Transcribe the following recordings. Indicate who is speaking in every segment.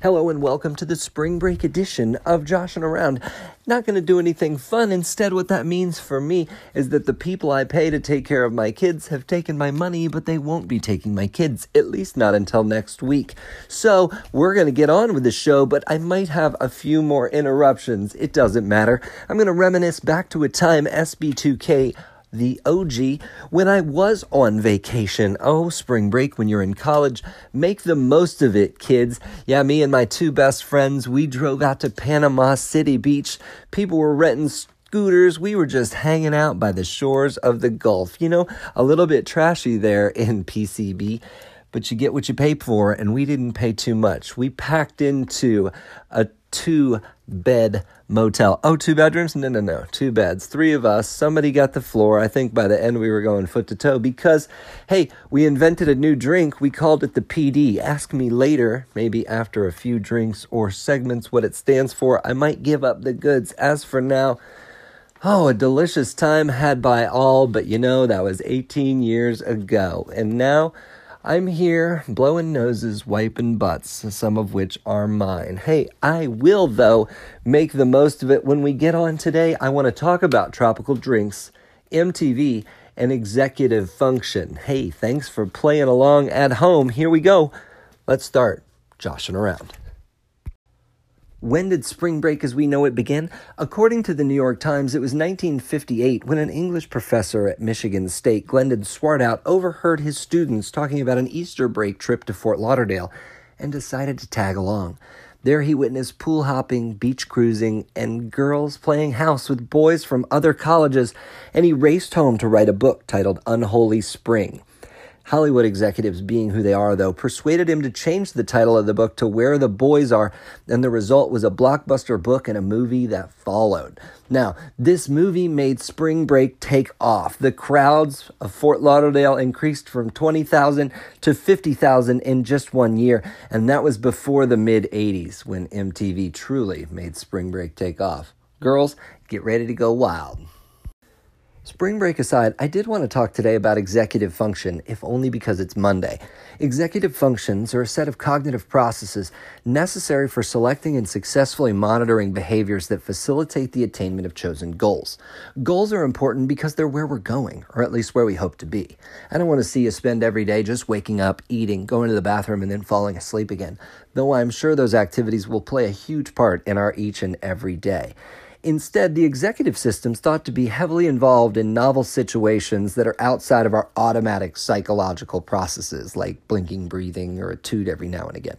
Speaker 1: Hello and welcome to the spring break edition of Joshing Around. Not going to do anything fun. Instead, what that means for me is that the people I pay to take care of my kids have taken my money, but they won't be taking my kids, at least not until next week. So, we're going to get on with the show, but I might have a few more interruptions. It doesn't matter. I'm going to reminisce back to a time SB2K the OG, when I was on vacation. Oh, spring break when you're in college. Make the most of it, kids. Yeah, me and my two best friends, we drove out to Panama City Beach. People were renting scooters. We were just hanging out by the shores of the Gulf. You know, a little bit trashy there in PCB but you get what you pay for, and we didn't pay too much. We packed into a two bed motel. Oh, two bedrooms? No, no, no. Two beds. Three of us. Somebody got the floor. I think by the end we were going foot to toe because, hey, we invented a new drink. We called it the PD. Ask me later, maybe after a few drinks or segments, what it stands for. I might give up the goods. As for now, Oh, a delicious time had by all, but you know, that was 18 years ago. And now I'm here blowing noses, wiping butts, some of which are mine. Hey, I will, though, make the most of it when we get on today. I want to talk about tropical drinks, MTV, and executive function. Hey, thanks for playing along at home. Here we go. Let's start joshing around. When did spring break as we know it begin? According to the New York Times, it was 1958 when an English professor at Michigan State, Glendon Swarthout, overheard his students talking about an Easter break trip to Fort Lauderdale and decided to tag along. There he witnessed pool hopping, beach cruising, and girls playing house with boys from other colleges, and he raced home to write a book titled Unholy Spring. Hollywood executives, being who they are, though, persuaded him to change the title of the book to Where the Boys Are, and the result was a blockbuster book and a movie that followed. Now, this movie made spring break take off. The crowds of Fort Lauderdale increased from 20,000 to 50,000 in just one year, and that was before the mid 80s when MTV truly made spring break take off. Girls, get ready to go wild. Spring break aside, I did want to talk today about executive function, if only because it's Monday. Executive functions are a set of cognitive processes necessary for selecting and successfully monitoring behaviors that facilitate the attainment of chosen goals. Goals are important because they're where we're going, or at least where we hope to be. I don't want to see you spend every day just waking up, eating, going to the bathroom, and then falling asleep again, though I'm sure those activities will play a huge part in our each and every day. Instead, the executive system's thought to be heavily involved in novel situations that are outside of our automatic psychological processes, like blinking, breathing, or a toot every now and again.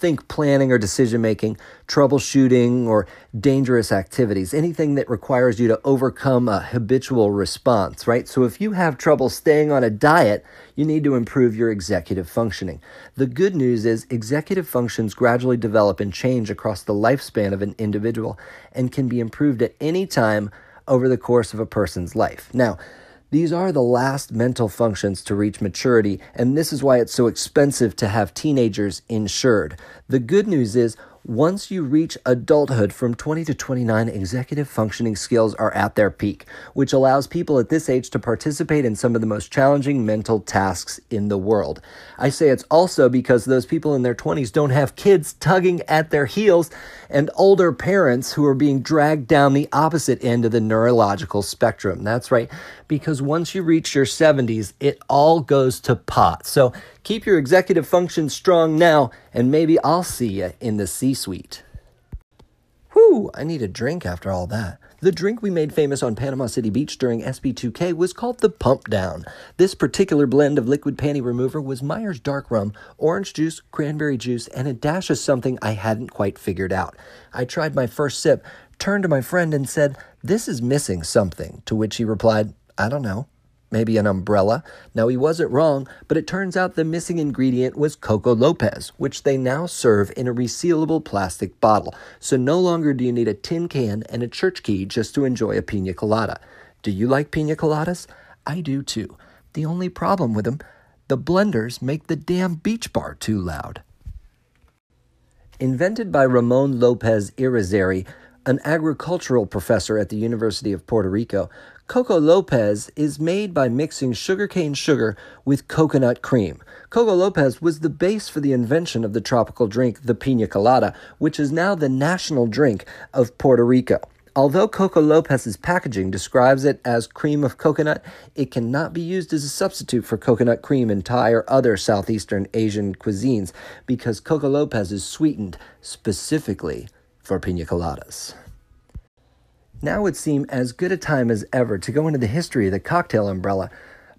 Speaker 1: Think planning or decision making, troubleshooting, or dangerous activities, anything that requires you to overcome a habitual response, right? So if you have trouble staying on a diet, you need to improve your executive functioning. The good news is executive functions gradually develop and change across the lifespan of an individual and can be improved at any time over the course of a person's life. Now, these are the last mental functions to reach maturity, and this is why it's so expensive to have teenagers insured. The good news is once you reach adulthood from 20 to 29, executive functioning skills are at their peak, which allows people at this age to participate in some of the most challenging mental tasks in the world. I say it's also because those people in their 20s don't have kids tugging at their heels and older parents who are being dragged down the opposite end of the neurological spectrum. That's right, because once you reach your 70s, it all goes to pot. So keep your executive function strong now, and maybe I'll see you in the C suite. Whew, I need a drink after all that. The drink we made famous on Panama City Beach during SB2K was called the Pump Down. This particular blend of liquid panty remover was Myers Dark Rum, orange juice, cranberry juice, and a dash of something I hadn't quite figured out. I tried my first sip, turned to my friend, and said, This is missing something. To which he replied, I don't know maybe an umbrella. Now, he wasn't wrong, but it turns out the missing ingredient was Coco Lopez, which they now serve in a resealable plastic bottle. So no longer do you need a tin can and a church key just to enjoy a pina colada. Do you like pina coladas? I do too. The only problem with them, the blenders make the damn beach bar too loud. Invented by Ramon Lopez Irizarry, an agricultural professor at the University of Puerto Rico, Coco Lopez is made by mixing sugarcane sugar with coconut cream. Coco Lopez was the base for the invention of the tropical drink, the pina colada, which is now the national drink of Puerto Rico. Although Coco Lopez's packaging describes it as cream of coconut, it cannot be used as a substitute for coconut cream in Thai or other Southeastern Asian cuisines because Coco Lopez is sweetened specifically for pina coladas. Now would seem as good a time as ever to go into the history of the cocktail umbrella,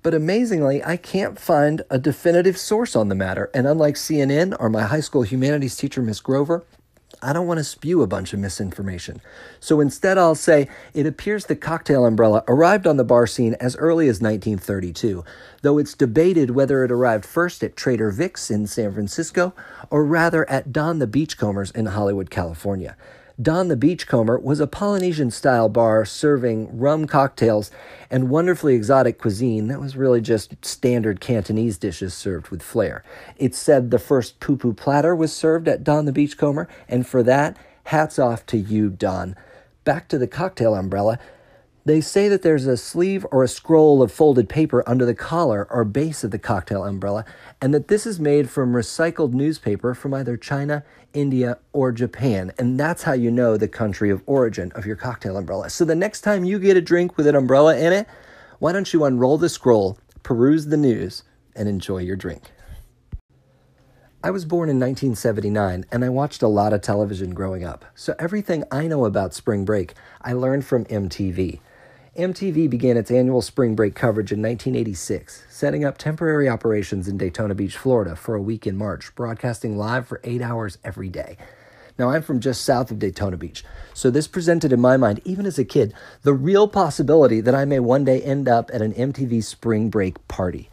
Speaker 1: but amazingly, I can't find a definitive source on the matter, and unlike CNN or my high school humanities teacher, Miss Grover, I don't want to spew a bunch of misinformation. So instead, I'll say it appears the cocktail umbrella arrived on the bar scene as early as 1932, though it's debated whether it arrived first at Trader Vic's in San Francisco or rather at Don the Beachcombers in Hollywood, California. Don the Beachcomber was a Polynesian style bar serving rum cocktails and wonderfully exotic cuisine that was really just standard Cantonese dishes served with flair. It's said the first poo poo platter was served at Don the Beachcomber, and for that, hats off to you, Don. Back to the cocktail umbrella. They say that there's a sleeve or a scroll of folded paper under the collar or base of the cocktail umbrella, and that this is made from recycled newspaper from either China, India, or Japan. And that's how you know the country of origin of your cocktail umbrella. So the next time you get a drink with an umbrella in it, why don't you unroll the scroll, peruse the news, and enjoy your drink? I was born in 1979 and I watched a lot of television growing up. So everything I know about spring break, I learned from MTV. MTV began its annual spring break coverage in 1986, setting up temporary operations in Daytona Beach, Florida for a week in March, broadcasting live for eight hours every day. Now, I'm from just south of Daytona Beach, so this presented in my mind, even as a kid, the real possibility that I may one day end up at an MTV spring break party.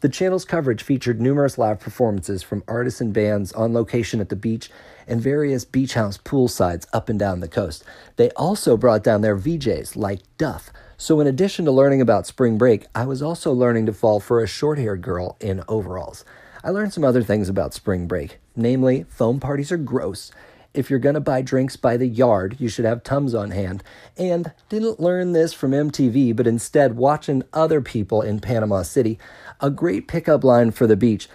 Speaker 1: The channel's coverage featured numerous live performances from artists and bands on location at the beach and various beach house poolsides up and down the coast. They also brought down their VJs like Duff. So, in addition to learning about spring break, I was also learning to fall for a short haired girl in overalls. I learned some other things about spring break, namely, foam parties are gross. If you're going to buy drinks by the yard, you should have Tums on hand. And didn't learn this from MTV, but instead watching other people in Panama City. A great pickup line for the beach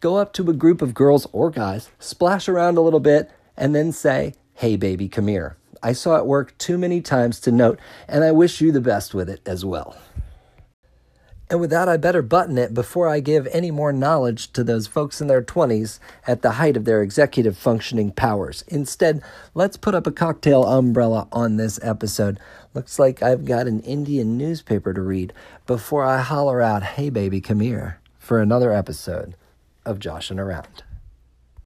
Speaker 1: go up to a group of girls or guys, splash around a little bit, and then say, Hey, baby, come here. I saw it work too many times to note, and I wish you the best with it as well. And with that, I better button it before I give any more knowledge to those folks in their 20s at the height of their executive functioning powers. Instead, let's put up a cocktail umbrella on this episode. Looks like I've got an Indian newspaper to read before I holler out, Hey, baby, come here, for another episode of Joshin' Around.